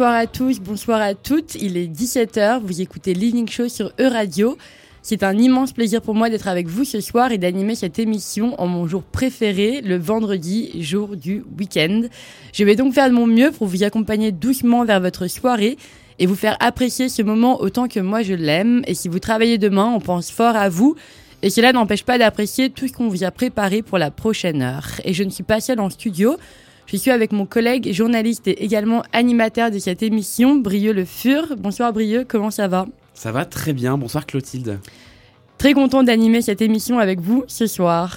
Bonsoir à tous, bonsoir à toutes. Il est 17h, vous écoutez Living Show sur E-Radio. C'est un immense plaisir pour moi d'être avec vous ce soir et d'animer cette émission en mon jour préféré, le vendredi, jour du week-end. Je vais donc faire de mon mieux pour vous accompagner doucement vers votre soirée et vous faire apprécier ce moment autant que moi je l'aime. Et si vous travaillez demain, on pense fort à vous. Et cela n'empêche pas d'apprécier tout ce qu'on vous a préparé pour la prochaine heure. Et je ne suis pas seule en studio. Je suis avec mon collègue journaliste et également animateur de cette émission, Brieux Le Fur. Bonsoir Brieux, comment ça va? Ça va très bien, bonsoir Clotilde. Très content d'animer cette émission avec vous ce soir.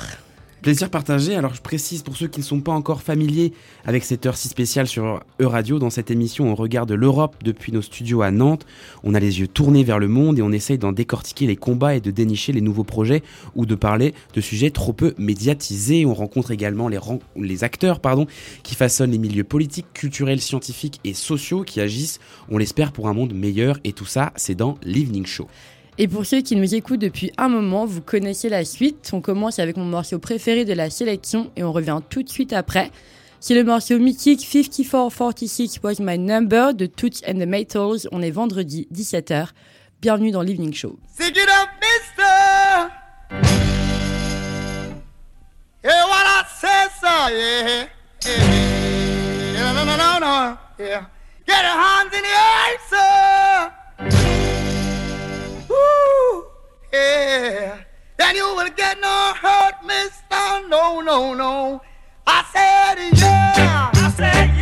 Plaisir partagé. Alors je précise pour ceux qui ne sont pas encore familiers avec cette heure si spéciale sur E-Radio, dans cette émission on regarde l'Europe depuis nos studios à Nantes, on a les yeux tournés vers le monde et on essaye d'en décortiquer les combats et de dénicher les nouveaux projets ou de parler de sujets trop peu médiatisés. On rencontre également les, les acteurs pardon, qui façonnent les milieux politiques, culturels, scientifiques et sociaux qui agissent, on l'espère, pour un monde meilleur et tout ça c'est dans l'Evening Show. Et pour ceux qui nous écoutent depuis un moment, vous connaissez la suite. On commence avec mon morceau préféré de la sélection et on revient tout de suite après. C'est le morceau mythique 5446 Was My Number de Toots and the Maytals. On est vendredi 17h. Bienvenue dans l'Evening Show. Get your hands in the air, sir. Yeah. Then you will get no hurt, mister. No, no, no. I said, yeah. I said,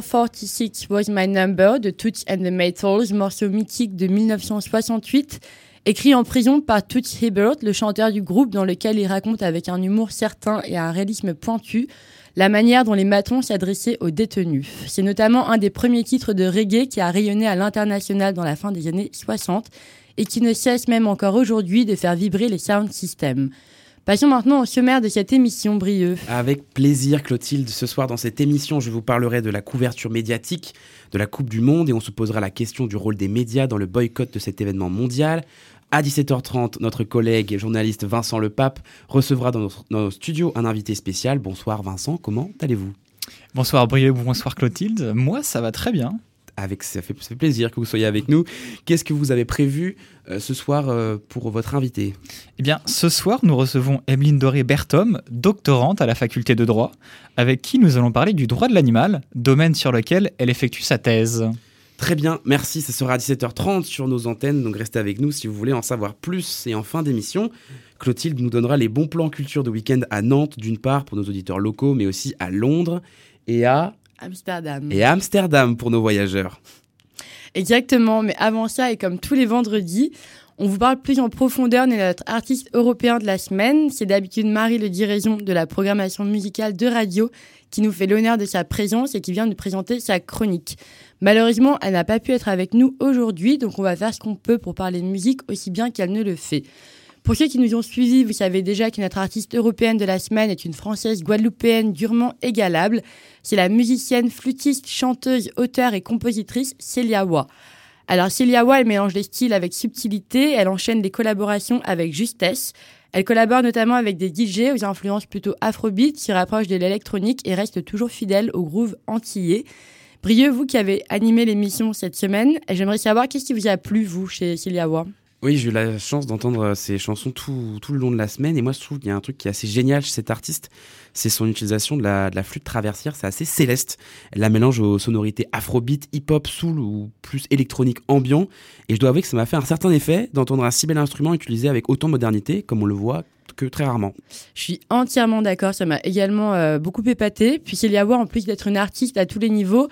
5446 Was My Number de Toots and the Maytals, morceau mythique de 1968, écrit en prison par Toots Hibbert, le chanteur du groupe, dans lequel il raconte avec un humour certain et un réalisme pointu la manière dont les matons s'adressaient aux détenus. C'est notamment un des premiers titres de reggae qui a rayonné à l'international dans la fin des années 60 et qui ne cesse même encore aujourd'hui de faire vibrer les sound systems. Passons maintenant au sommaire de cette émission, Brieux. Avec plaisir, Clotilde. Ce soir, dans cette émission, je vous parlerai de la couverture médiatique de la Coupe du Monde et on se posera la question du rôle des médias dans le boycott de cet événement mondial. À 17h30, notre collègue et journaliste Vincent Lepape recevra dans notre, dans notre studio un invité spécial. Bonsoir Vincent, comment allez-vous? Bonsoir Brieux, bonsoir Clotilde. Moi, ça va très bien. Avec, ça, fait, ça fait plaisir que vous soyez avec nous. Qu'est-ce que vous avez prévu euh, ce soir euh, pour votre invité? Eh bien, ce soir, nous recevons Emeline Doré-Bertom, doctorante à la faculté de droit, avec qui nous allons parler du droit de l'animal, domaine sur lequel elle effectue sa thèse. Très bien, merci. Ça sera à 17h30 sur nos antennes, donc restez avec nous si vous voulez en savoir plus. Et en fin d'émission, Clotilde nous donnera les bons plans culture de week-end à Nantes, d'une part pour nos auditeurs locaux, mais aussi à Londres et à, Amsterdam. et Amsterdam pour nos voyageurs. Exactement, mais avant ça, et comme tous les vendredis, on vous parle plus en profondeur de notre artiste européen de la semaine. C'est d'habitude Marie Le Diraison de la programmation musicale de radio qui nous fait l'honneur de sa présence et qui vient nous présenter sa chronique. Malheureusement, elle n'a pas pu être avec nous aujourd'hui, donc on va faire ce qu'on peut pour parler de musique aussi bien qu'elle ne le fait. Pour ceux qui nous ont suivis, vous savez déjà que notre artiste européenne de la semaine est une française guadeloupéenne durement égalable. C'est la musicienne, flûtiste, chanteuse, auteure et compositrice Célia Wa. Alors Célia Wa, elle mélange les styles avec subtilité, elle enchaîne des collaborations avec justesse. Elle collabore notamment avec des DJ aux influences plutôt afrobeat, qui rapprochent de l'électronique et reste toujours fidèle au groove antillais. Brieux, vous qui avez animé l'émission cette semaine, j'aimerais savoir qu'est-ce qui vous a plu, vous, chez Célia Wa? Oui, j'ai eu la chance d'entendre euh, ces chansons tout, tout le long de la semaine. Et moi, je trouve qu'il y a un truc qui est assez génial chez cet artiste. C'est son utilisation de la, flûte traversière. C'est assez céleste. Elle la mélange aux sonorités afrobeat, hip-hop, soul ou plus électronique ambiant. Et je dois avouer que ça m'a fait un certain effet d'entendre un si bel instrument utilisé avec autant de modernité, comme on le voit que très rarement. Je suis entièrement d'accord, ça m'a également euh, beaucoup épaté. Puis Célia Wa, en plus d'être une artiste à tous les niveaux,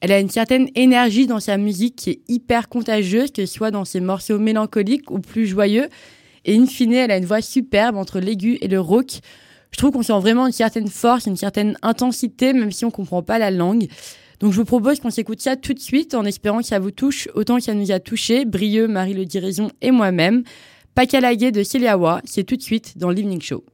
elle a une certaine énergie dans sa musique qui est hyper contagieuse, que ce soit dans ses morceaux mélancoliques ou plus joyeux. Et in fine, elle a une voix superbe entre l'aigu et le rauque. Je trouve qu'on sent vraiment une certaine force, une certaine intensité, même si on comprend pas la langue. Donc je vous propose qu'on s'écoute ça tout de suite en espérant que ça vous touche autant que ça nous a touché, Brieux, Marie Le Diraison et moi-même. Pakalagué de Célia Wa, c'est tout de suite dans l'Evening Show.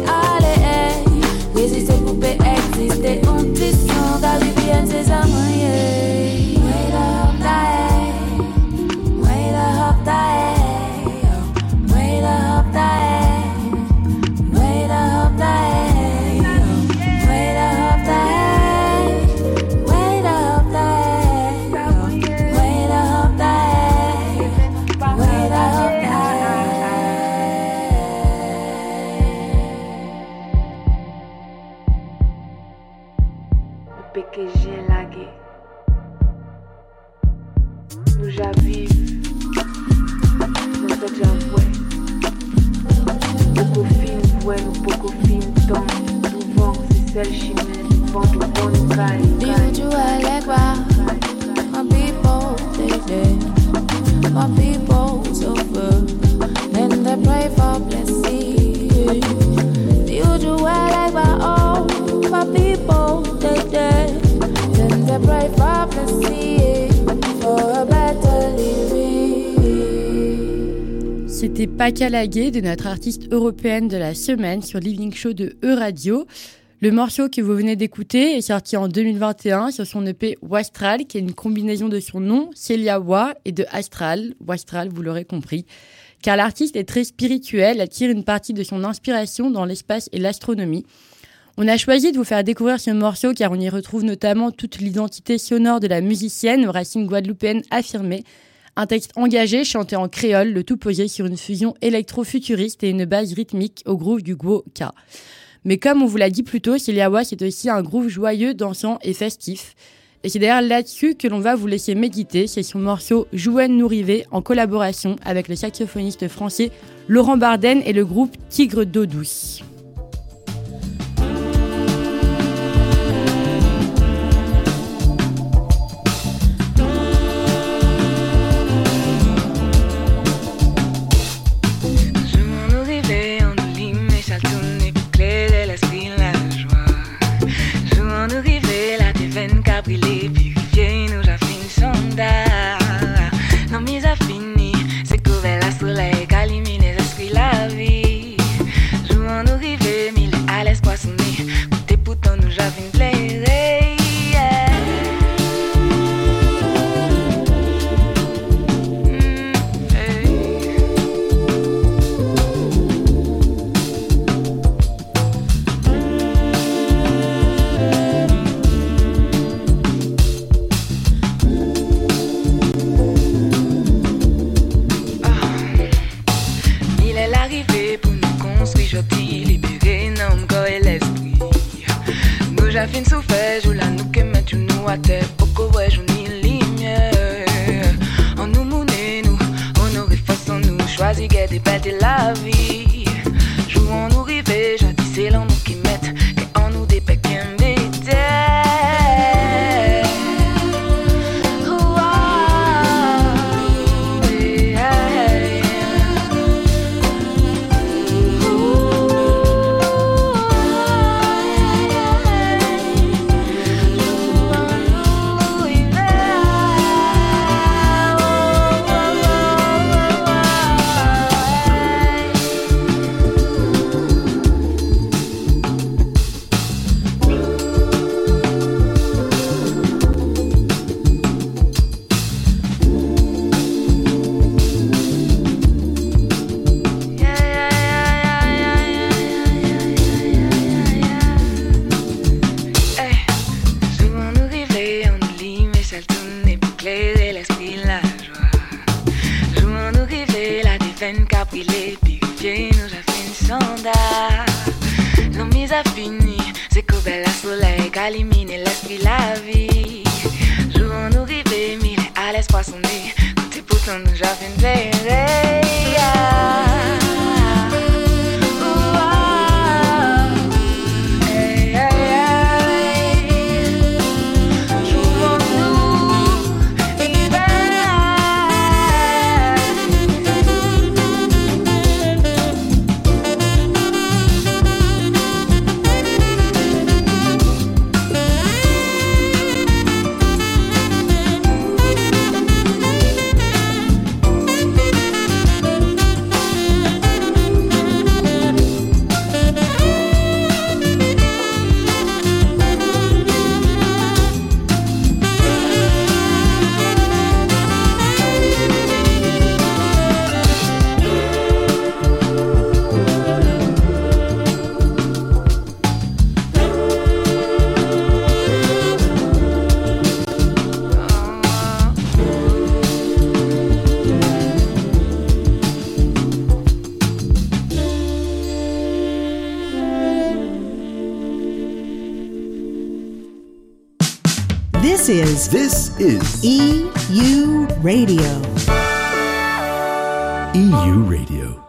Voix pour C'était de notre artiste européenne de la semaine sur l'Evening Show de E-Radio. Le morceau que vous venez d'écouter est sorti en 2021 sur son EP Wastral, qui est une combinaison de son nom, Celia Wa, et de Astral. Wastral, vous l'aurez compris. Car l'artiste est très spirituel, elle tire une partie de son inspiration dans l'espace et l'astronomie. On a choisi de vous faire découvrir ce morceau car on y retrouve notamment toute l'identité sonore de la musicienne aux racines guadeloupéennes affirmées. Un texte engagé, chanté en créole, le tout posé sur une fusion électro-futuriste et une base rythmique au groove du Guo-Ka. Mais comme on vous l'a dit plus tôt, Siliawa, c'est aussi un groove joyeux, dansant et festif. Et c'est d'ailleurs là-dessus que l'on va vous laisser méditer. C'est son morceau Jouen Nourivé en collaboration avec le saxophoniste français Laurent Barden et le groupe Tigre d'eau douce. This is This is EU Radio. EU Radio.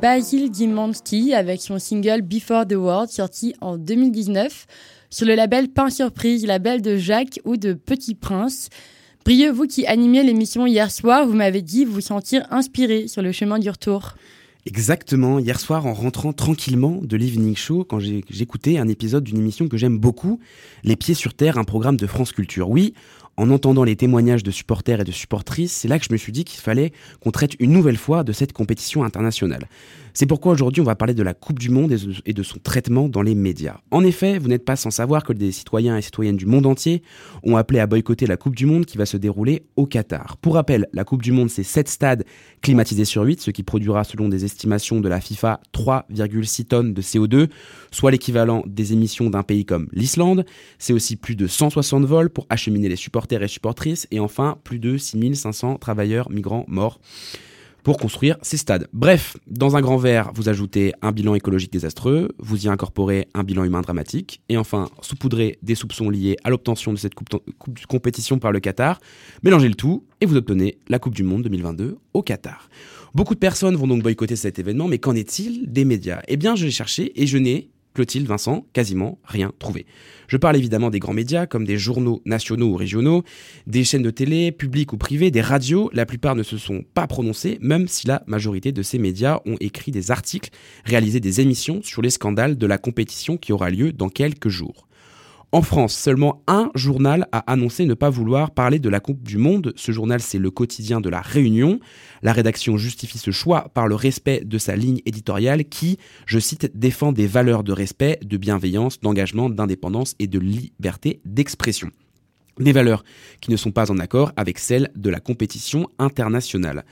Basil Dimansky avec son single Before the World sorti en 2019 sur le label Pain Surprise, label de Jacques ou de Petit Prince. Brieux, vous qui animiez l'émission hier soir, vous m'avez dit vous sentir inspiré sur le chemin du retour. Exactement, hier soir en rentrant tranquillement de l'Evening Show, quand j'écoutais un épisode d'une émission que j'aime beaucoup, Les Pieds sur Terre, un programme de France Culture. Oui, en entendant les témoignages de supporters et de supportrices, c'est là que je me suis dit qu'il fallait qu'on traite une nouvelle fois de cette compétition internationale. C'est pourquoi aujourd'hui on va parler de la Coupe du Monde et de- son traitement dans les médias. En effet, vous n'êtes pas sans savoir que des citoyens et citoyennes du monde entier ont appelé à boycotter la Coupe du Monde qui va se dérouler au Qatar. Pour rappel, la Coupe du Monde c'est 7 stades climatisés sur 8, ce qui produira selon des estimations de la FIFA 3,6 tonnes de CO2, soit l'équivalent des émissions d'un pays comme l'Islande. C'est aussi plus de 160 vols pour acheminer les supporters et supportrices et enfin plus de 6500 travailleurs migrants morts pour construire ces stades. Bref, dans un grand verre, vous ajoutez un bilan écologique désastreux, vous y incorporez un bilan humain dramatique, et enfin, saupoudrez des soupçons liés à l'obtention de cette coupe, compétition par le Qatar, mélangez le tout, et vous obtenez la Coupe du Monde 2022 au Qatar. Beaucoup de personnes vont donc boycotter cet événement, mais qu'en est-il des médias? Eh bien, je l'ai cherché, et je n'ai Clotilde, Vincent, quasiment rien trouvé. Je parle évidemment des grands médias comme des journaux nationaux ou régionaux, des chaînes de télé, publiques ou privées, des radios. La plupart ne se sont pas prononcés, même si la majorité de ces médias ont écrit des articles, réalisé des émissions sur les scandales de la compétition qui aura lieu dans quelques jours. En France, seulement un journal a annoncé ne pas vouloir parler de la Coupe du Monde. Ce journal, c'est le quotidien de la Réunion. La rédaction justifie ce choix par le respect de sa ligne éditoriale qui, je cite, défend des valeurs de respect, de bienveillance, d'engagement, d'indépendance et de liberté d'expression. Des valeurs qui ne sont pas en accord avec celles de la compétition internationale.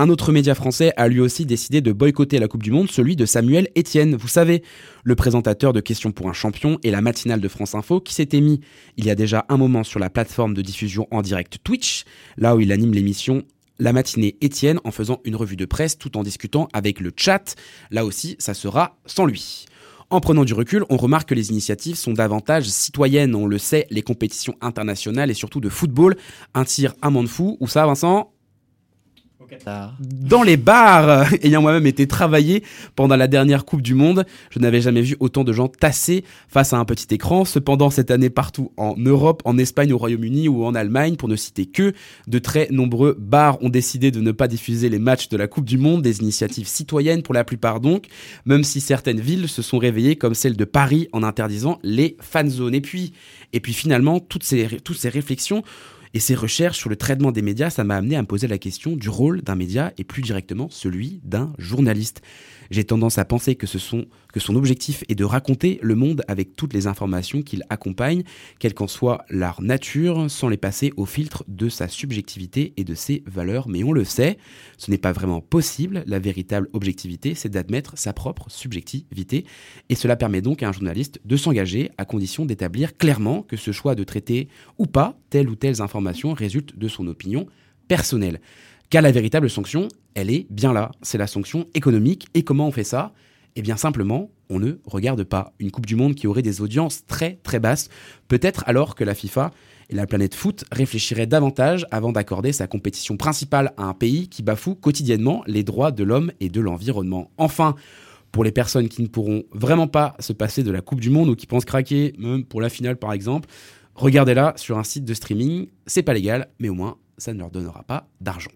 Un autre média français a lui aussi décidé de boycotter la Coupe du Monde, celui de Samuel Etienne, vous savez, le présentateur de Questions pour un champion et la matinale de France Info qui s'était mis il y a déjà un moment sur la plateforme de diffusion en direct Twitch, là où il anime l'émission la matinée Étienne en faisant une revue de presse tout en discutant avec le chat. Là aussi, ça sera sans lui. En prenant du recul, on remarque que les initiatives sont davantage citoyennes. On le sait, les compétitions internationales et surtout de football, un tir à de fou. Où ça, Vincent? Dans les bars, ayant moi-même été travaillé pendant la dernière Coupe du Monde, je n'avais jamais vu autant de gens tassés face à un petit écran. Cependant, cette année partout en Europe, en Espagne, au Royaume-Uni ou en Allemagne, pour ne citer que, de très nombreux bars ont décidé de ne pas diffuser les matchs de la Coupe du Monde, des initiatives citoyennes pour la plupart donc, même si certaines villes se sont réveillées comme celle de Paris en interdisant les fan zones. Et puis, et puis finalement, toutes ces, toutes ces réflexions et ces recherches sur le traitement des médias, ça m'a amené à me poser la question du rôle d'un média et plus directement celui d'un journaliste. J'ai tendance à penser que, son objectif est de raconter le monde avec toutes les informations qu'il accompagne, quelle qu'en soit leur nature, sans les passer au filtre de sa subjectivité et de ses valeurs. Mais on le sait, ce n'est pas vraiment possible. La véritable objectivité, c'est d'admettre sa propre subjectivité. Et cela permet donc à un journaliste de s'engager à condition d'établir clairement que ce choix de traiter ou pas telle ou telle information résulte de son opinion personnelle. Car la véritable sanction, elle est bien là. C'est la sanction économique. Et comment on fait ça? Eh bien simplement, on ne regarde pas. Une Coupe du Monde qui aurait des audiences très très basses. Peut-être alors que la FIFA et la planète foot réfléchiraient davantage avant d'accorder sa compétition principale à un pays qui bafoue quotidiennement les droits de l'homme et de l'environnement. Enfin, pour les personnes qui ne pourront vraiment pas se passer de la Coupe du Monde ou qui pensent craquer, même pour la finale par exemple, regardez-la sur un site de streaming. C'est pas légal, mais au moins ça ne leur donnera pas d'argent.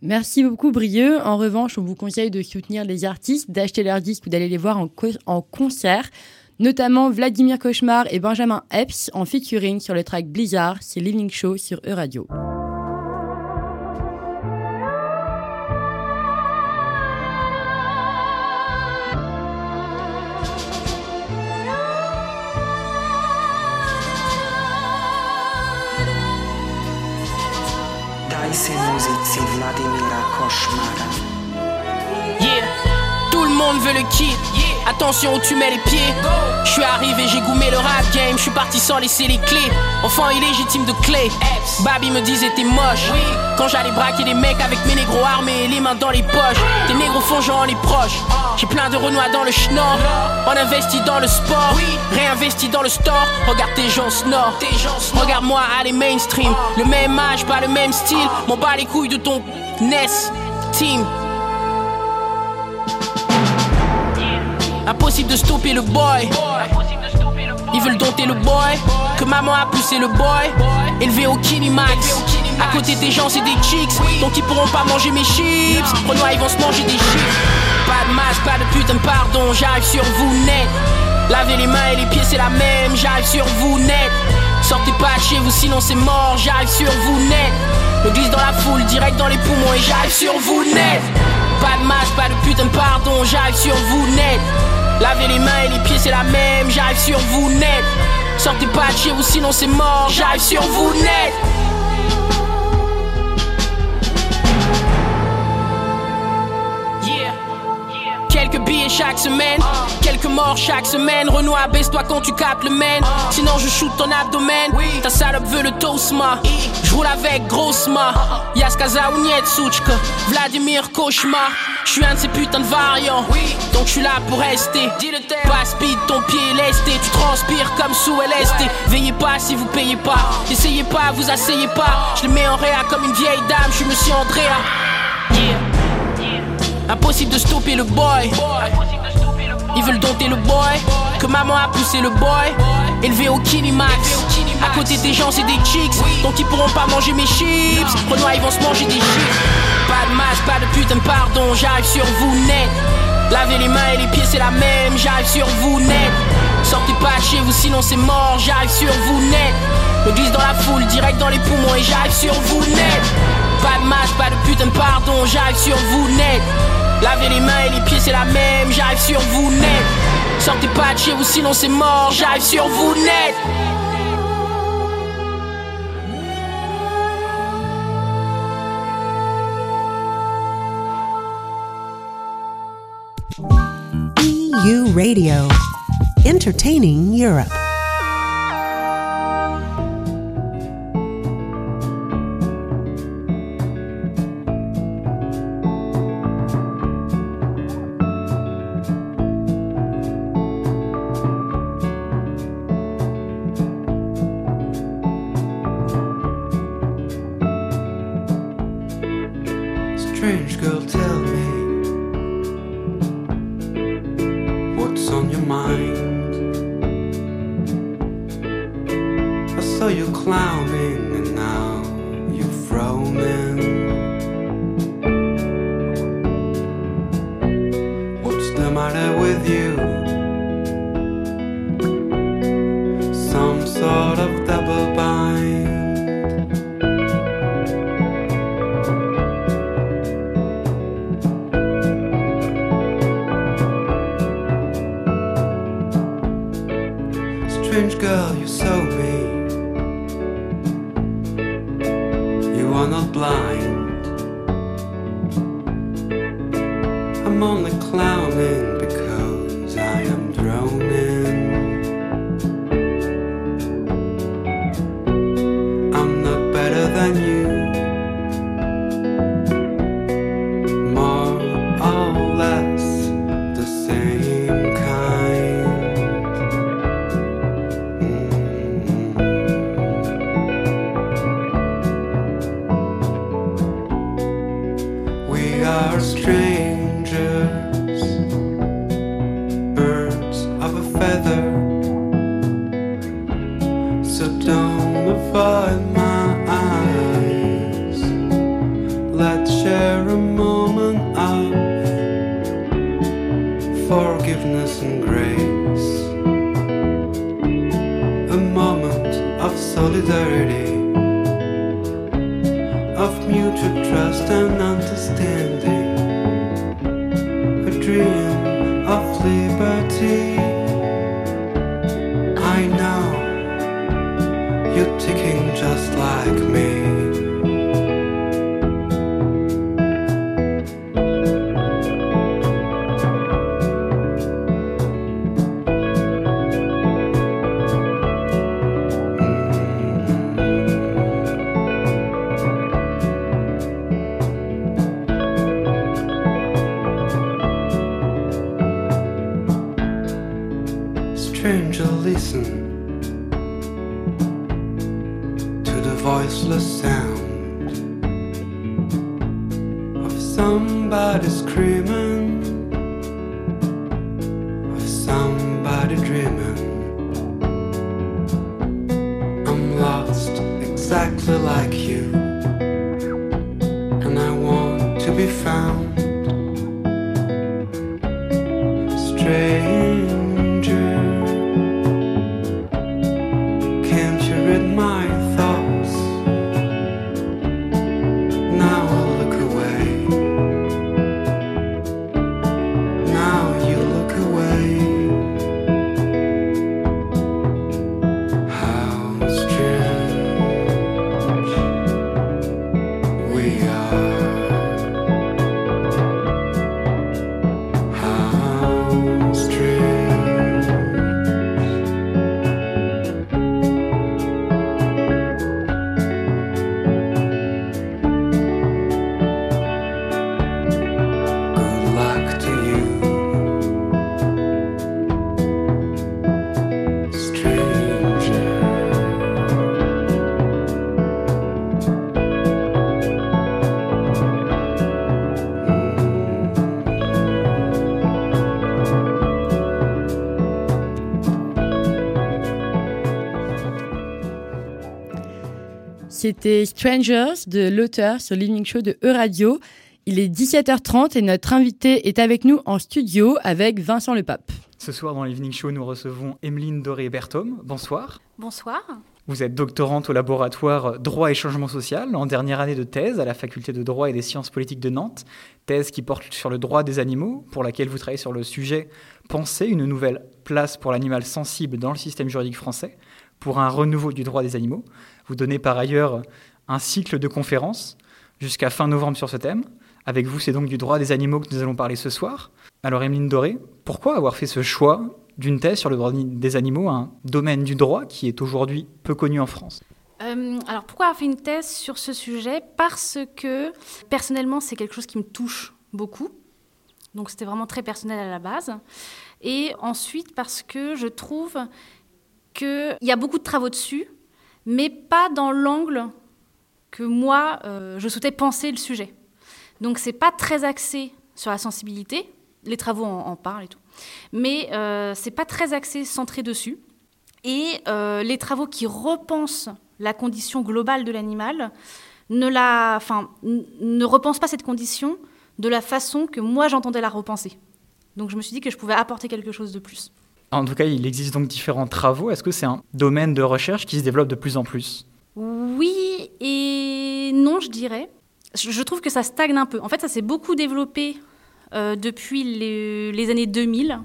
Merci beaucoup, Brieux. En revanche, on vous conseille de soutenir les artistes, d'acheter leurs disques ou d'aller les voir en, co- en concert, notamment Vladimir Cauchemar et Benjamin Epps en featuring sur le track Blizzard, c'est Living Show sur E-Radio. Yeah, tout le monde veut le kit. Attention où tu mets les pieds. Je suis arrivé, j'ai goumé le rap game. Je suis parti sans laisser les clés. Enfant illégitime de clé. Baby me disait t'es moche. Quand j'allais braquer des mecs avec mes négros armés et les mains dans les poches. Tes négros font genre les proches. J'ai plein de renois dans le schnorr. On investit dans le sport. Réinvesti dans le store. Regarde tes gens snore. Regarde-moi aller mainstream. Le même âge, pas le même style. M'en bats les couilles de ton NES. Team. Impossible de stopper le boy. Ils veulent dompter le boy. Que maman a poussé le boy. Élevé au Kinimax. À côté des gens, c'est des chicks. Donc ils pourront pas manger mes chips. Renoir, ils vont se manger des chips. Pas de masque, pas de putain pardon. J'arrive sur vous net. Lavez les mains et les pieds, c'est la même. J'arrive sur vous net. Sortez pas chez vous, sinon c'est mort. J'arrive sur vous net. Me glisse dans la foule, direct dans les poumons et j'arrive sur vous net. Pas de masque, pas de putain de pardon. J'arrive sur vous net. Lavez les mains et les pieds, c'est la même. J'arrive sur vous net. Sortez pas de chez vous, sinon c'est mort. J'arrive sur vous net. Billets chaque semaine, quelques morts chaque semaine. Renoir, baisse-toi quand tu captes le main. Sinon, je shoot ton abdomen. Ta salope veut le toastma. Je roule avec grossement. Yaskaza ou Nietsuchka. Vladimir Cauchemar. Je suis un de ces putains de variants. Donc je suis là pour rester. Pas speed, ton pied est lesté. Tu transpires comme sous LSD. Veillez pas si vous payez pas. Essayez pas, vous asseyez pas. Je le mets en réa comme une vieille dame. Je suis monsieur Andrea. Impossible de stopper le boy. Ils veulent dompter le boy. Que maman a poussé le boy, élevé au Kinimax. À côté des gens, c'est des chicks, donc ils pourront pas manger mes chips. Renoir, ils vont se manger des chips. Pas de masque, pas de putain de pardon, j'arrive sur vous net. Lavez les mains et les pieds, c'est la même, j'arrive sur vous net. Sortez pas chez vous, sinon c'est mort, j'arrive sur vous net. Me glisse dans la foule, direct dans les poumons et j'arrive sur vous net. Pas de masque, pas de putain de pardon, j'arrive sur vous net. Lavez les mains et les pieds, c'est la même, j'arrive sur vous net. Sortez pas de chez vous, sinon c'est mort, j'arrive sur vous net. EU Radio. Entertaining Europe. Listen to the voiceless sound of somebody screaming, C'était Strangers de l'auteur sur l'Evening Show de E-Radio. Il est 17h30 et notre invité est avec nous en studio avec Vincent Lepape. Ce soir dans l'Evening Show, nous recevons Emeline Doré-Berthom. Bonsoir. Bonsoir. Vous êtes doctorante au laboratoire Droit et Changement Social, en dernière année de thèse à la faculté de Droit et des Sciences Politiques de Nantes, thèse qui porte sur le droit des animaux, pour laquelle vous travaillez sur le sujet Penser une nouvelle place pour l'animal sensible dans le système juridique français, pour un renouveau du droit des animaux. Vous donnez par ailleurs un cycle de conférences jusqu'à fin novembre sur ce thème. Avec vous, c'est donc du droit des animaux que nous allons parler ce soir. Alors, Emeline Doré, pourquoi avoir fait ce choix d'une thèse sur le droit des animaux, un domaine du droit qui est aujourd'hui peu connu en France? Euh, alors pourquoi avoir fait une thèse sur ce sujet? Parce que personnellement, c'est quelque chose qui me touche beaucoup. Donc c'était vraiment très personnel à la base. Et ensuite parce que je trouve qu'il y a beaucoup de travaux dessus, mais pas dans l'angle que moi, euh, je souhaitais penser le sujet. Donc c'est pas très axé sur la sensibilité. Les travaux en, en parlent et tout. Mais euh, c'est pas très axé, centré dessus. Et euh, les travaux qui repensent la condition globale de l'animal ne, ne repensent pas cette condition de la façon que moi j'entendais la repenser. Donc je me suis dit que je pouvais apporter quelque chose de plus. En tout cas, il existe donc différents travaux. Est-ce que c'est un domaine de recherche qui se développe de plus en plus? Oui et non, je dirais. Je trouve que ça stagne un peu. En fait, ça s'est beaucoup développé euh, depuis les, les années 2000.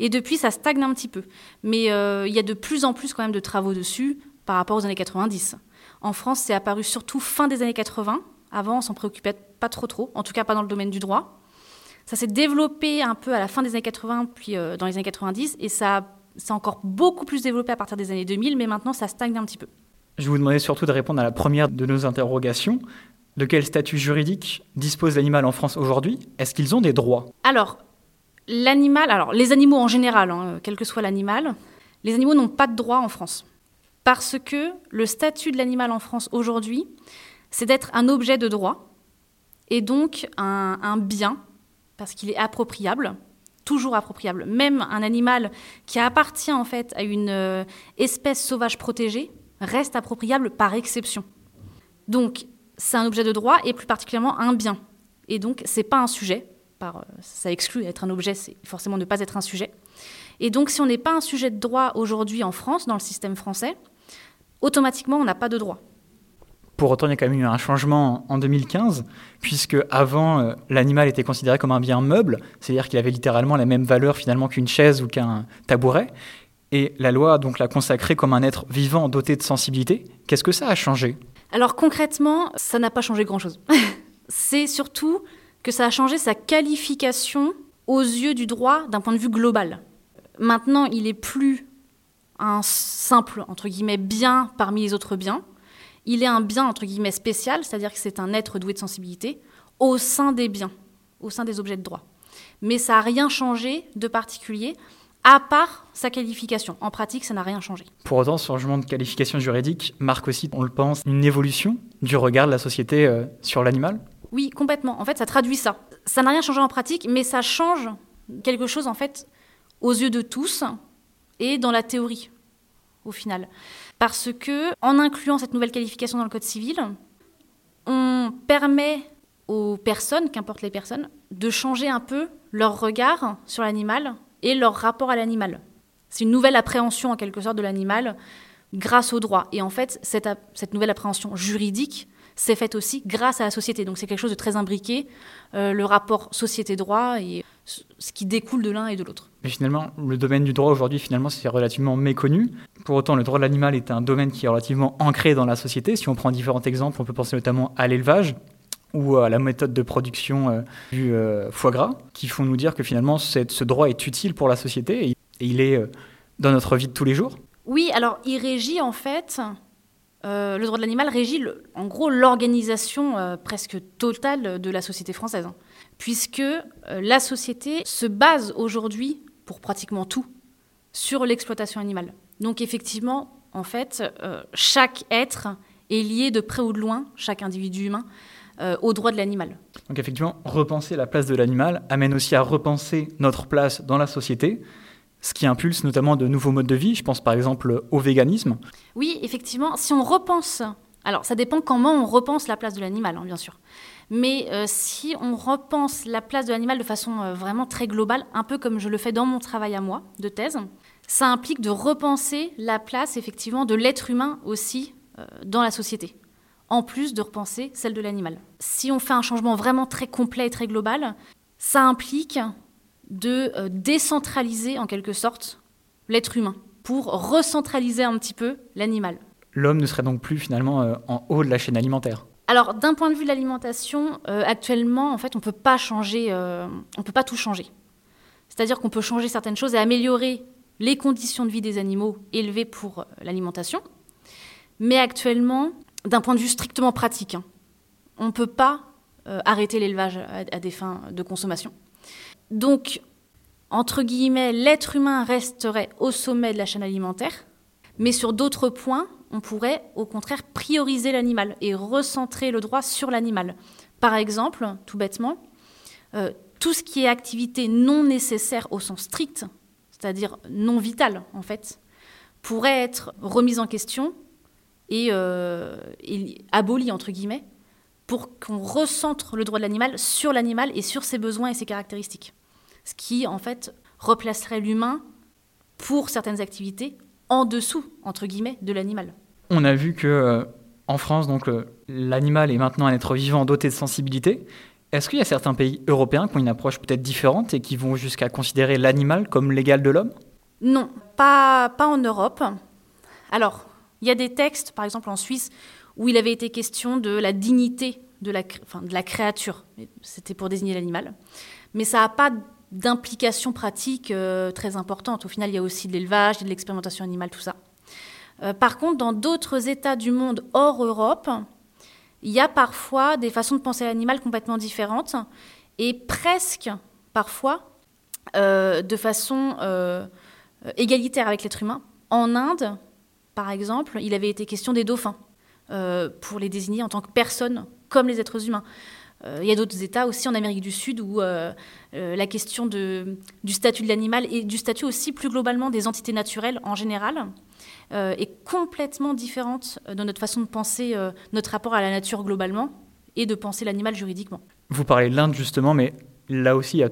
Et depuis, ça stagne un petit peu. Mais euh, il y a de plus en plus quand même de travaux dessus par rapport aux années 90. En France, c'est apparu surtout fin des années 80. Avant, on s'en préoccupait pas trop trop, en tout cas pas dans le domaine du droit. Ça s'est développé un peu à la fin des années 80, puis euh, dans les années 90, et ça s'est encore beaucoup plus développé à partir des années 2000, mais maintenant ça stagne un petit peu. Je vous demandais surtout de répondre à la première de nos interrogations. De quel statut juridique dispose l'animal en France aujourd'hui? Est-ce qu'ils ont des droits? Alors, l'animal, alors les animaux en général, hein, quel que soit l'animal, les animaux n'ont pas de droit en France. Parce que le statut de l'animal en France aujourd'hui, c'est d'être un objet de droit et donc un, un bien, parce qu'il est appropriable, toujours appropriable. Même un animal qui appartient en fait à une euh, espèce sauvage protégée reste appropriable par exception. Donc, c'est un objet de droit et plus particulièrement un bien. Et donc, c'est pas un sujet. Euh, ça exclut être un objet, c'est forcément ne pas être un sujet. Et donc, si on n'est pas un sujet de droit aujourd'hui en France, dans le système français, automatiquement, on n'a pas de droit. Pour autant, il y a quand même eu un changement en 2015, puisque avant, euh, l'animal était considéré comme un bien meuble, c'est-à-dire qu'il avait littéralement la même valeur finalement qu'une chaise ou qu'un tabouret. Et la loi donc l'a consacré comme un être vivant doté de sensibilité. Qu'est-ce que ça a changé? Alors concrètement, ça n'a pas changé grand-chose. c'est surtout que ça a changé sa qualification aux yeux du droit d'un point de vue global. Maintenant, il est plus un simple, entre guillemets, bien parmi les autres biens. Il est un bien, entre guillemets, spécial, c'est-à-dire que c'est un être doué de sensibilité au sein des biens, au sein des objets de droit. Mais ça n'a rien changé de particulier, à part sa qualification. En pratique, ça n'a rien changé. Pour autant, ce changement de qualification juridique marque aussi, on le pense, une évolution du regard de la société euh, sur l'animal? Oui, complètement. En fait, ça traduit ça. Ça n'a rien changé en pratique, mais ça change quelque chose, en fait, aux yeux de tous et dans la théorie, au final. Parce que, en incluant cette nouvelle qualification dans le Code civil, on permet aux personnes, qu'importe les personnes, de changer un peu leur regard sur l'animal et leur rapport à l'animal. C'est une nouvelle appréhension, en quelque sorte, de l'animal grâce au droit. Et en fait, cette, cette nouvelle appréhension juridique s'est faite aussi grâce à la société. Donc c'est quelque chose de très imbriqué, euh, le rapport société-droit et ce qui découle de l'un et de l'autre. Mais finalement, le domaine du droit aujourd'hui, finalement, c'est relativement méconnu. Pour autant, le droit de l'animal est un domaine qui est relativement ancré dans la société. Si on prend différents exemples, on peut penser notamment à l'élevage ou à la méthode de production euh, du euh, foie gras, qui font nous dire que finalement, ce droit est utile pour la société et, et il est dans notre vie de tous les jours. Oui, alors il régit en fait, euh, le droit de l'animal régit en gros l'organisation euh, presque totale de la société française, hein. puisque euh, la société se base aujourd'hui, pour pratiquement tout, sur l'exploitation animale. Donc effectivement, en fait, chaque être est lié de près ou de loin, chaque individu humain, au droit de l'animal. Donc effectivement, repenser la place de l'animal amène aussi à repenser notre place dans la société, ce qui impulse notamment de nouveaux modes de vie. Je pense par exemple au véganisme. Oui, effectivement, si on repense Alors, ça dépend comment on repense la place de l'animal, hein, bien sûr. Mais euh, si on repense la place de l'animal de façon euh, vraiment très globale, un peu comme je le fais dans mon travail à moi de thèse, ça implique de repenser la place effectivement de l'être humain aussi euh, dans la société, en plus de repenser celle de l'animal. Si on fait un changement vraiment très complet et très global, ça implique de euh, décentraliser en quelque sorte l'être humain pour recentraliser un petit peu l'animal. L'homme ne serait donc plus finalement euh, en haut de la chaîne alimentaire. Alors, d'un point de vue de l'alimentation, euh, actuellement, en fait, on peut pas changer, euh, on peut pas tout changer. C'est-à-dire qu'on peut changer certaines choses et améliorer les conditions de vie des animaux élevés pour l'alimentation. Mais actuellement, d'un point de vue strictement pratique, hein, on ne peut pas euh, arrêter l'élevage à, à des fins de consommation. Donc, entre guillemets, l'être humain resterait au sommet de la chaîne alimentaire, mais sur d'autres points, on pourrait au contraire prioriser l'animal et recentrer le droit sur l'animal. Par exemple, tout bêtement, euh, tout ce qui est activité non nécessaire au sens strict, c'est-à-dire non vitale en fait, pourrait être remise en question et, euh, et aboli entre guillemets pour qu'on recentre le droit de l'animal sur l'animal et sur ses besoins et ses caractéristiques. Ce qui en fait replacerait l'humain pour certaines activités en dessous entre guillemets de l'animal. On a vu que euh, en France, donc l'animal est maintenant un être vivant doté de sensibilité. Est-ce qu'il y a certains pays européens qui ont une approche peut-être différente et qui vont jusqu'à considérer l'animal comme l'égal de l'homme? Non, pas, pas en Europe. Alors, il y a des textes, par exemple en Suisse, où il avait été question de la dignité de la, créature. C'était pour désigner l'animal. Mais ça n'a pas d'implication pratique euh, très importante. Au final, il y a aussi de l'élevage, de l'expérimentation animale, tout ça. Euh, par contre, dans d'autres États du monde hors Europe, il y a parfois des façons de penser l'animal complètement différentes et presque, parfois, euh, de façon égalitaire avec l'être humain. En Inde, par exemple, il avait été question des dauphins pour les désigner en tant que personnes comme les êtres humains. Euh, il y a d'autres États aussi en Amérique du Sud où euh, euh, la question du statut de l'animal et du statut aussi plus globalement des entités naturelles en général euh, est complètement différente de notre façon de penser euh, notre rapport à la nature globalement et de penser l'animal juridiquement. Vous parlez de l'Inde justement, mais là aussi,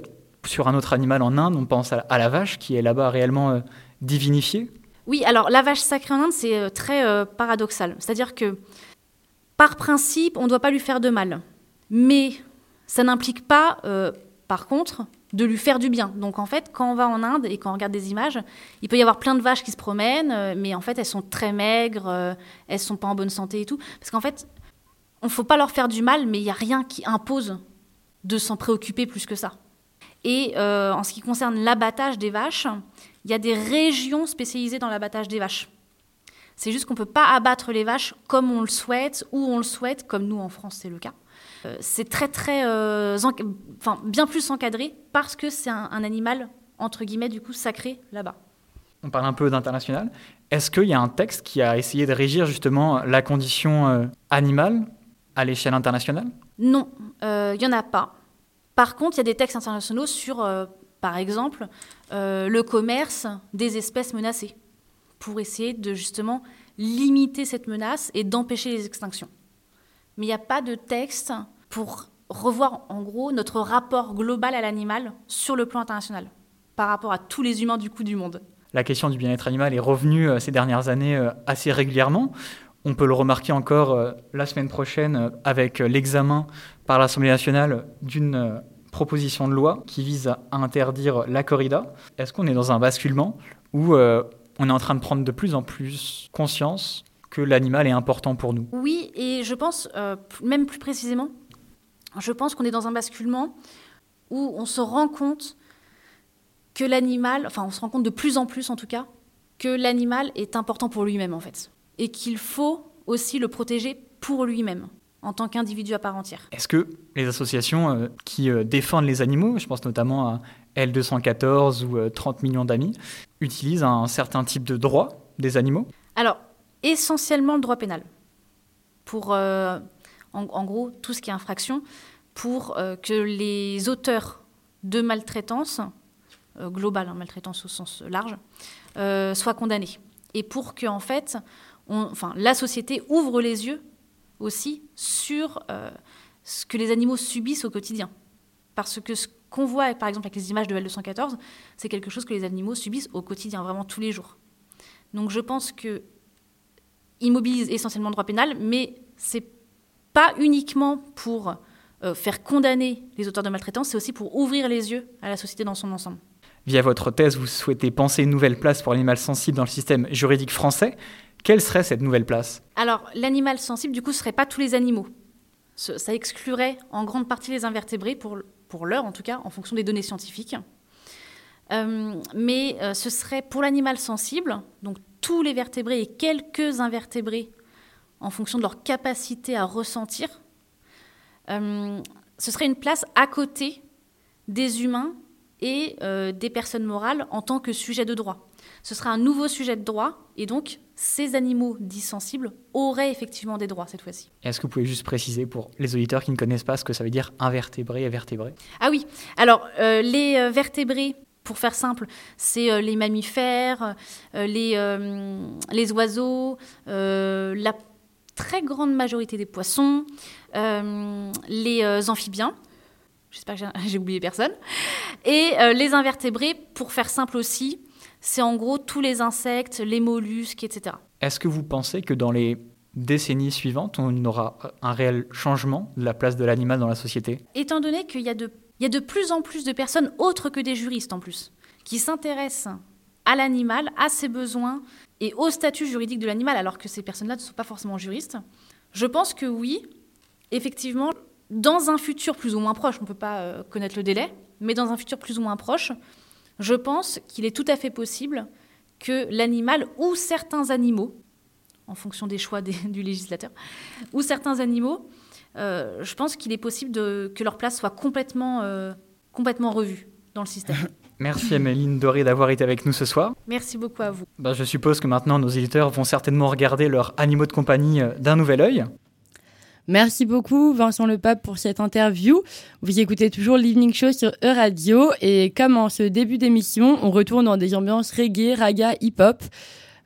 sur un autre animal en Inde, on pense à, la vache qui est là-bas réellement euh, divinifiée. Oui, alors la vache sacrée en Inde, c'est euh, très euh, paradoxal. C'est-à-dire que, par principe, on ne doit pas lui faire de mal. Mais ça n'implique pas, euh, par contre, de lui faire du bien. Donc en fait, quand on va en Inde et quand on regarde des images, il peut y avoir plein de vaches qui se promènent, mais en fait, elles sont très maigres, elles sont pas en bonne santé et tout. Parce qu'en fait, on ne faut pas leur faire du mal, mais il n'y a rien qui impose de s'en préoccuper plus que ça. Et en ce qui concerne l'abattage des vaches, il y a des régions spécialisées dans l'abattage des vaches. C'est juste qu'on ne peut pas abattre les vaches comme on le souhaite, où on le souhaite, comme nous en France c'est le cas. Euh, c'est très très, euh, enfin bien plus encadré parce que c'est un, un animal entre guillemets du coup sacré là-bas. On parle un peu d'international. Est-ce qu'il y a un texte qui a essayé de régir justement la condition euh, animale à l'échelle internationale? Non, il y en a pas. Par contre, il y a des textes internationaux sur, euh, par exemple, euh, le commerce des espèces menacées, pour essayer de justement limiter cette menace et d'empêcher les extinctions. Mais il n'y a pas de texte pour revoir en gros notre rapport global à l'animal sur le plan international, par rapport à tous les humains du coup du monde. La question du bien-être animal est revenue euh, ces dernières années euh, assez régulièrement. On peut le remarquer encore la semaine prochaine avec l'examen par l'Assemblée nationale d'une proposition de loi qui vise à interdire la corrida. Est-ce qu'on est dans un basculement où euh, on est en train de prendre de plus en plus conscience que l'animal est important pour nous? Oui, et je pense, euh, même plus précisément, je pense qu'on est dans un basculement où on se rend compte que l'animal, enfin on se rend compte de plus en plus en tout cas, que l'animal est important pour lui-même en fait. Et qu'il faut aussi le protéger pour lui-même, en tant qu'individu à part entière. Est-ce que les associations euh, qui euh, défendent les animaux, je pense notamment à L214 ou euh, 30 millions d'amis, utilisent un certain type de droit des animaux? Alors, essentiellement le droit pénal. Pour, euh, en, en gros, tout ce qui est infraction, pour euh, que les auteurs de maltraitance, euh, globale, hein, maltraitance au sens large, euh, soient condamnés. Et pour que, en fait, on- enfin, la société ouvre les yeux aussi sur euh, ce que les animaux subissent au quotidien. Parce que ce qu'on voit, par exemple, avec les images de L214, c'est quelque chose que les animaux subissent au quotidien, vraiment tous les jours. Donc je pense que il mobilise essentiellement le droit pénal, mais c'est pas uniquement pour euh, faire condamner les auteurs de maltraitance, c'est aussi pour ouvrir les yeux à la société dans son ensemble. Via votre thèse, vous souhaitez penser une nouvelle place pour l'animal sensible dans le système juridique français. Quelle serait cette nouvelle place? Alors, l'animal sensible, du coup, ne serait pas tous les animaux. Ça exclurait en grande partie les invertébrés, pour, pour l'heure en tout cas, en fonction des données scientifiques. Euh, mais euh, ce serait pour l'animal sensible, donc tous les vertébrés et quelques invertébrés, en fonction de leur capacité à ressentir, euh, ce serait une place à côté des humains et des personnes morales en tant que sujet de droit. Ce sera un nouveau sujet de droit, et donc ces animaux dits sensibles auraient effectivement des droits cette fois-ci. Est-ce que vous pouvez juste préciser pour les auditeurs qui ne connaissent pas ce que ça veut dire invertébré et vertébré? Ah oui, alors euh, les euh, vertébrés, pour faire simple, c'est euh, les mammifères, euh, les, les oiseaux, la très grande majorité des poissons, les amphibiens. J'espère que j'ai- oublié personne. Et les invertébrés, pour faire simple aussi, c'est en gros tous les insectes, les mollusques, etc. Est-ce que vous pensez que dans les décennies suivantes, on aura un réel changement de la place de l'animal dans la société? Étant donné qu'il y, a de- il y a de plus en plus de personnes, autres que des juristes en plus, qui s'intéressent à l'animal, à ses besoins et au statut juridique de l'animal, alors que ces personnes-là ne sont pas forcément juristes, je pense que oui, effectivement, dans un futur plus ou moins proche, on ne peut pas euh, connaître le délai, mais dans un futur plus ou moins proche, je pense qu'il est tout à fait possible que l'animal ou certains animaux, en fonction des choix des- du législateur, ou certains animaux, euh, je pense qu'il est possible de- que leur place soit complètement, euh, complètement revue dans le système. Merci Améline Doré d'avoir été avec nous ce soir. Merci beaucoup à vous. Bah, je suppose que maintenant nos éditeurs vont certainement regarder leurs animaux de compagnie euh, d'un nouvel œil. Merci beaucoup Vincent Lepape pour cette interview. Vous écoutez toujours l'Evening Show sur E-Radio et comme en ce début d'émission, on retourne dans des ambiances reggae, raga, hip-hop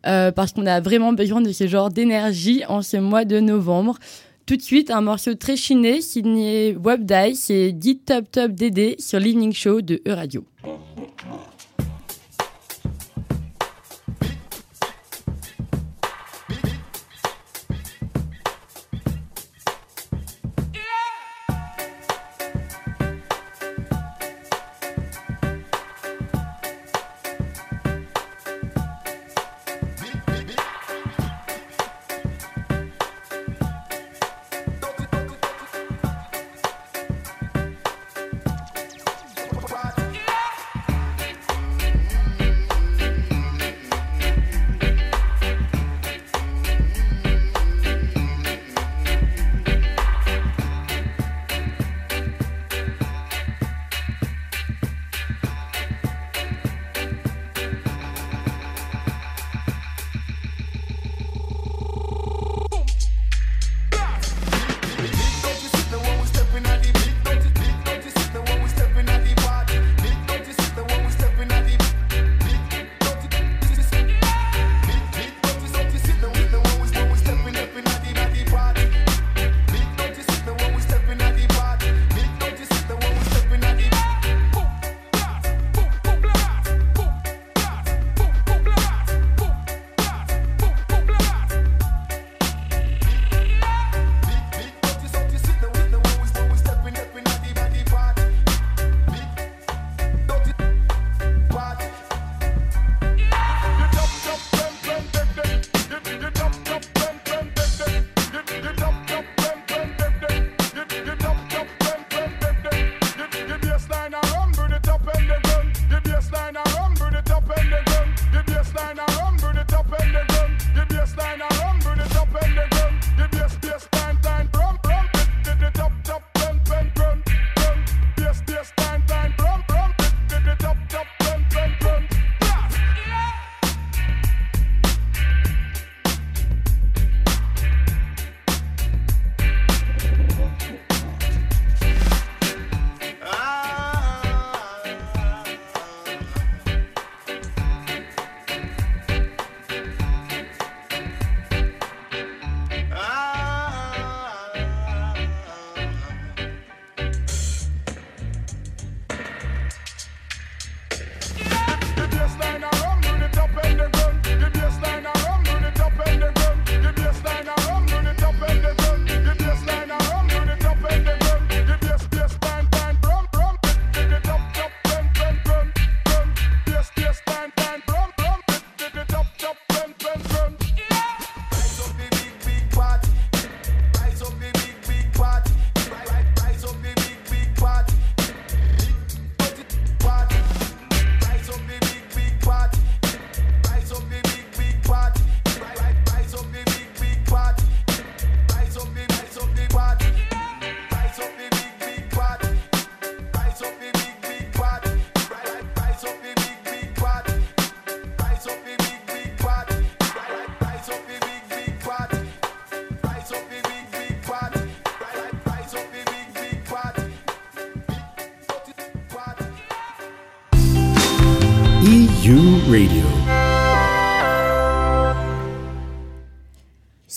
euh, parce qu'on a vraiment besoin de ce genre d'énergie en ce mois de novembre. Tout de suite, un morceau très chiné signé Webdie, c'est Dit Top Top DD sur l'Evening Show de E-Radio.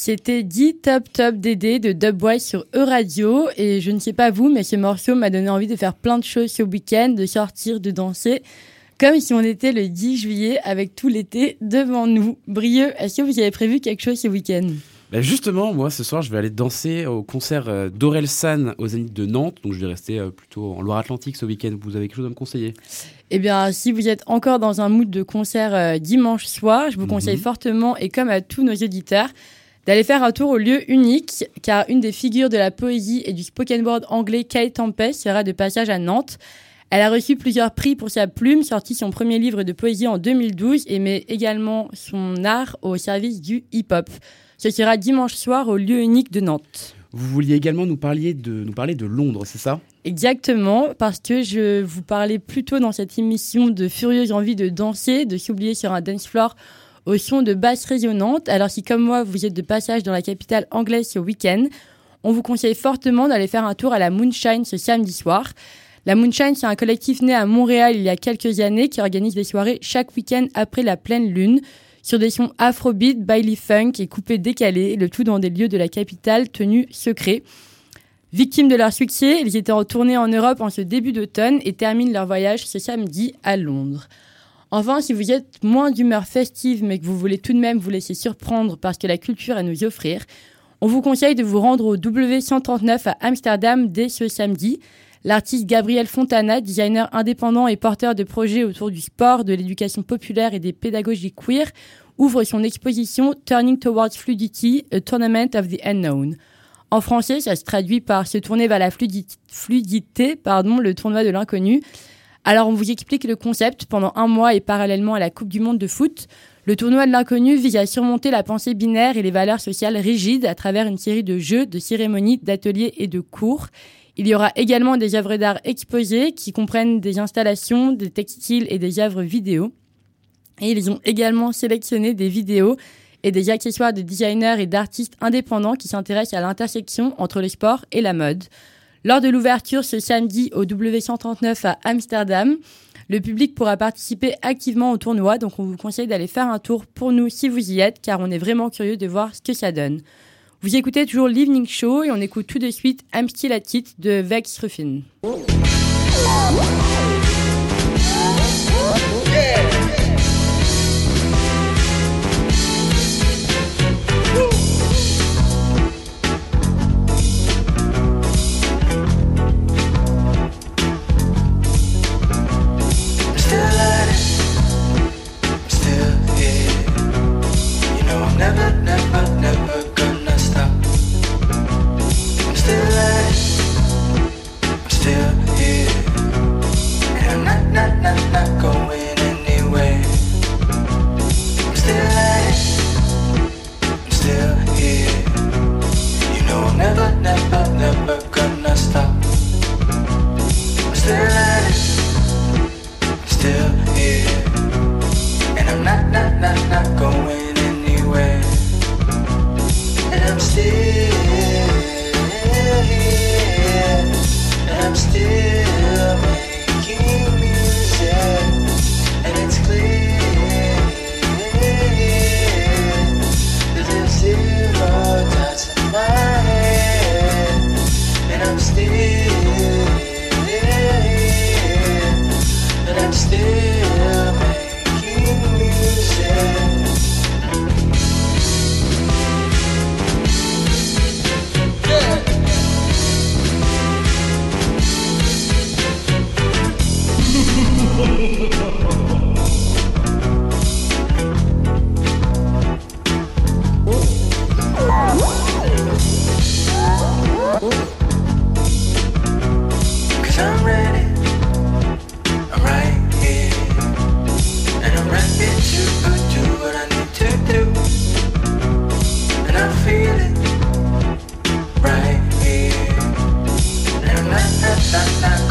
C'était dit Top Top DD de Dubwise sur E-Radio et je ne sais pas vous, mais ce morceau m'a donné envie de faire plein de choses ce week-end, de sortir, de danser, comme si on était le 10 juillet avec tout l'été devant nous. Brieux, est-ce que vous avez prévu quelque chose ce week-end? Bah, justement, moi ce soir, je vais aller danser au concert euh, d'Aurel San au Zénith de Nantes. Donc je vais rester euh, plutôt en Loire-Atlantique ce week-end. Vous avez quelque chose à me conseiller? Eh bien, si vous êtes encore dans un mood de concert euh, dimanche soir, je vous conseille fortement, et comme à tous nos auditeurs, d'aller faire un tour au lieu unique, car une des figures de la poésie et du spoken word anglais, Kate Tempest, sera de passage à Nantes. Elle a reçu plusieurs prix pour sa plume, sorti son premier livre de poésie en 2012 et met également son art au service du hip-hop. Ce sera dimanche soir au lieu unique de Nantes. Vous vouliez également nous parler de, nous parler de Londres, c'est ça? Exactement, parce que je vous parlais plutôt dans cette émission de furieuse envie de danser, de s'oublier sur un dance floor au son de basses résonantes. Alors si comme moi vous êtes de passage dans la capitale anglaise ce week-end, on vous conseille fortement d'aller faire un tour à la Moonshine ce samedi soir. La Moonshine, c'est un collectif né à Montréal il y a quelques années qui organise des soirées chaque week-end après la pleine lune sur des sons afrobeat, bailey funk et coupés décalés, le tout dans des lieux de la capitale tenus secrets. Victimes de leur succès, ils étaient en tournée en Europe en ce début d'automne et terminent leur voyage ce samedi à Londres. Enfin, si vous êtes moins d'humeur festive mais que vous voulez tout de même vous laisser surprendre parce que la culture à nous offrir, on vous conseille de vous rendre au W139 à Amsterdam dès ce samedi. L'artiste Gabriel Fontana, designer indépendant et porteur de projets autour du sport, de l'éducation populaire et des pédagogies queer, ouvre son exposition Turning Towards Fluidity, a Tournament of the Unknown. En français, ça se traduit par se tourner vers la fluidi- fluidité, pardon, le tournoi de l'inconnu. Alors, on vous explique le concept pendant un mois et parallèlement à la Coupe du Monde de foot. Le tournoi de l'inconnu vise à surmonter la pensée binaire et les valeurs sociales rigides à travers une série de jeux, de cérémonies, d'ateliers et de cours. Il y aura également des œuvres d'art exposées qui comprennent des installations, des textiles et des œuvres vidéo. Et ils ont également sélectionné des vidéos et des accessoires de designers et d'artistes indépendants qui s'intéressent à l'intersection entre le sport et la mode. Lors de l'ouverture ce samedi au W139 à Amsterdam, le public pourra participer activement au tournoi, donc on vous conseille d'aller faire un tour pour nous si vous y êtes, car on est vraiment curieux de voir ce que ça donne. Vous écoutez toujours l'Evening Show et on écoute tout de suite I'm Still de Vex Ruffin.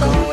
go.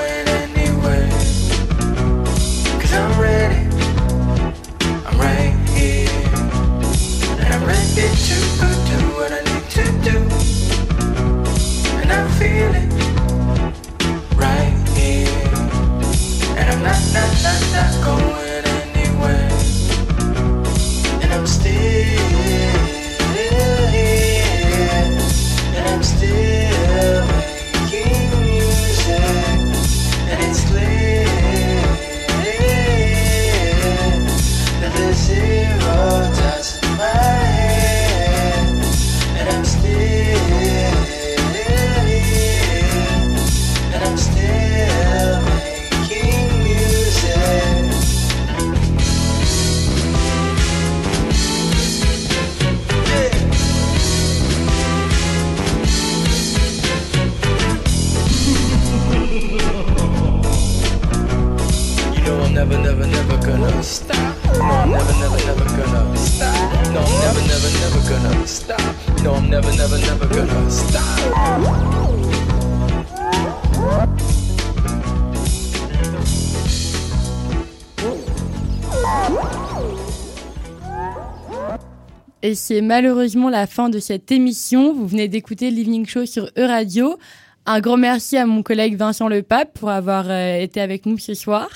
qui est malheureusement la fin de cette émission. Vous venez d'écouter l'Evening Show sur E-Radio. Un grand merci à mon collègue Vincent Le Pape pour avoir euh, été avec nous ce soir.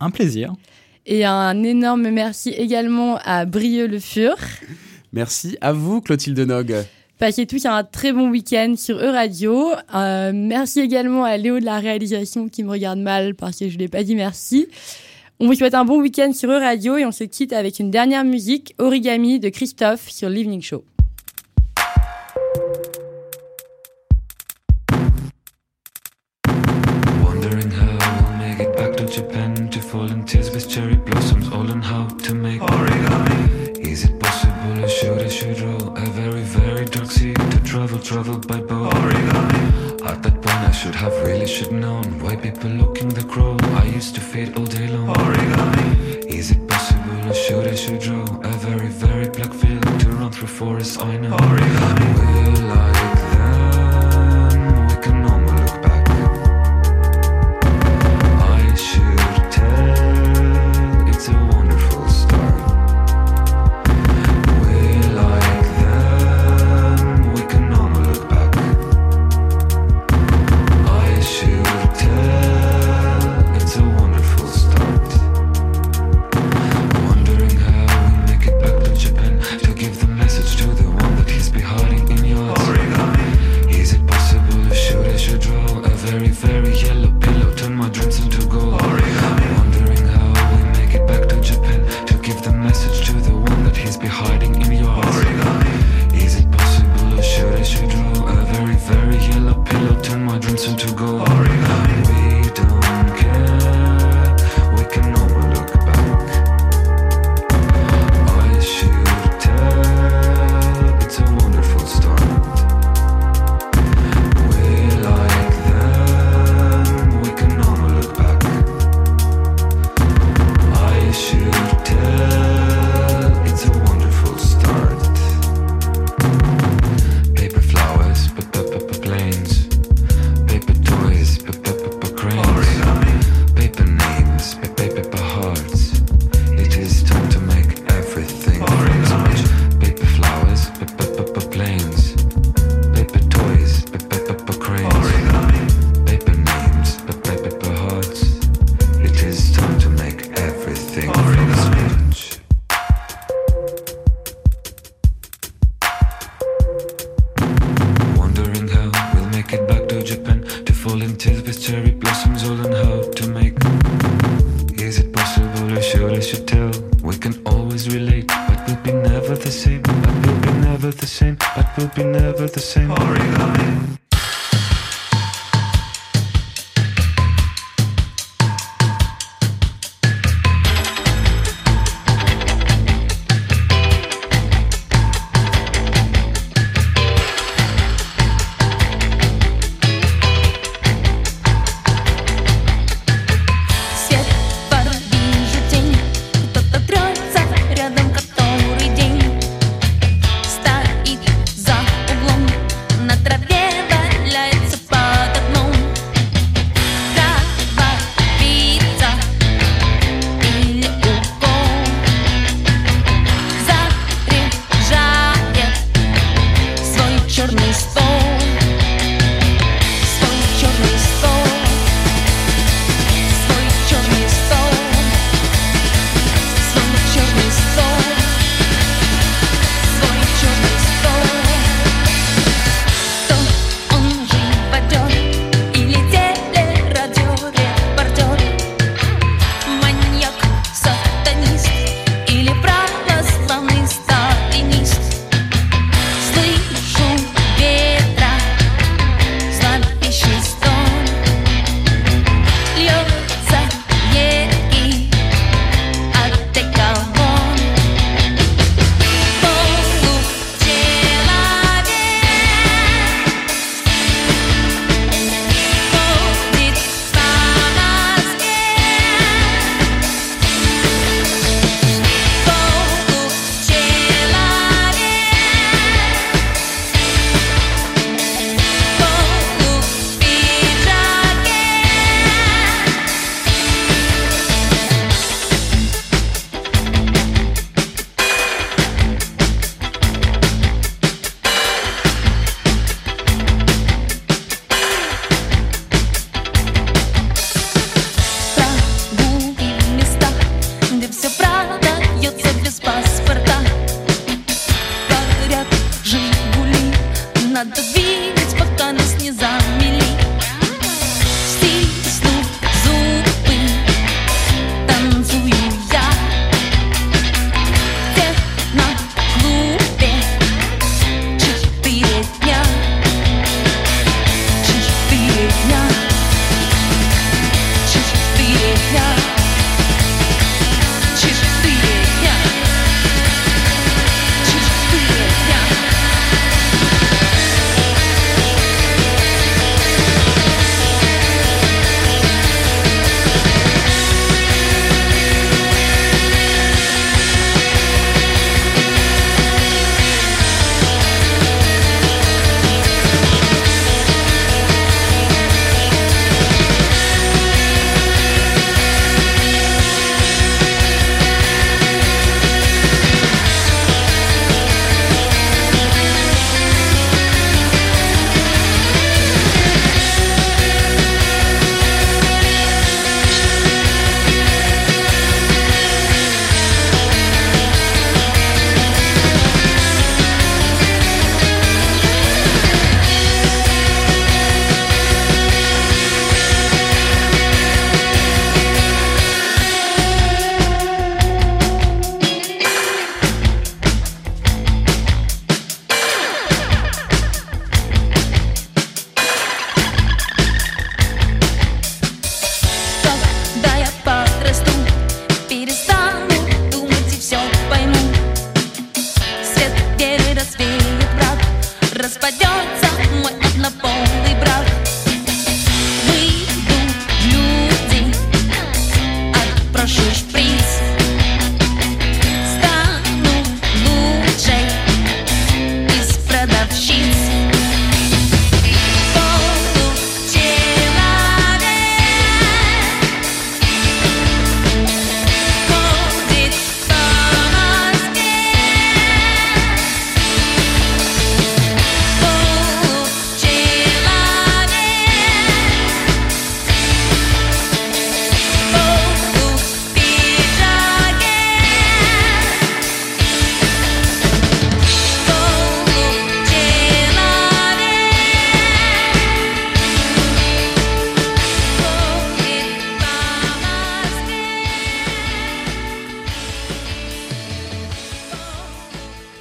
Un plaisir. Et un énorme merci également à Brieux Le Fur. Merci à vous, Clotilde Nog. Passez tous un très bon week-end sur E-Radio. Euh, merci également à Léo de la réalisation qui me regarde mal parce que je ne l'ai pas dit merci. On vous souhaite un bon week-end sur Euradio et on se quitte avec une dernière musique, Origami de Christophe sur l'Evening Show.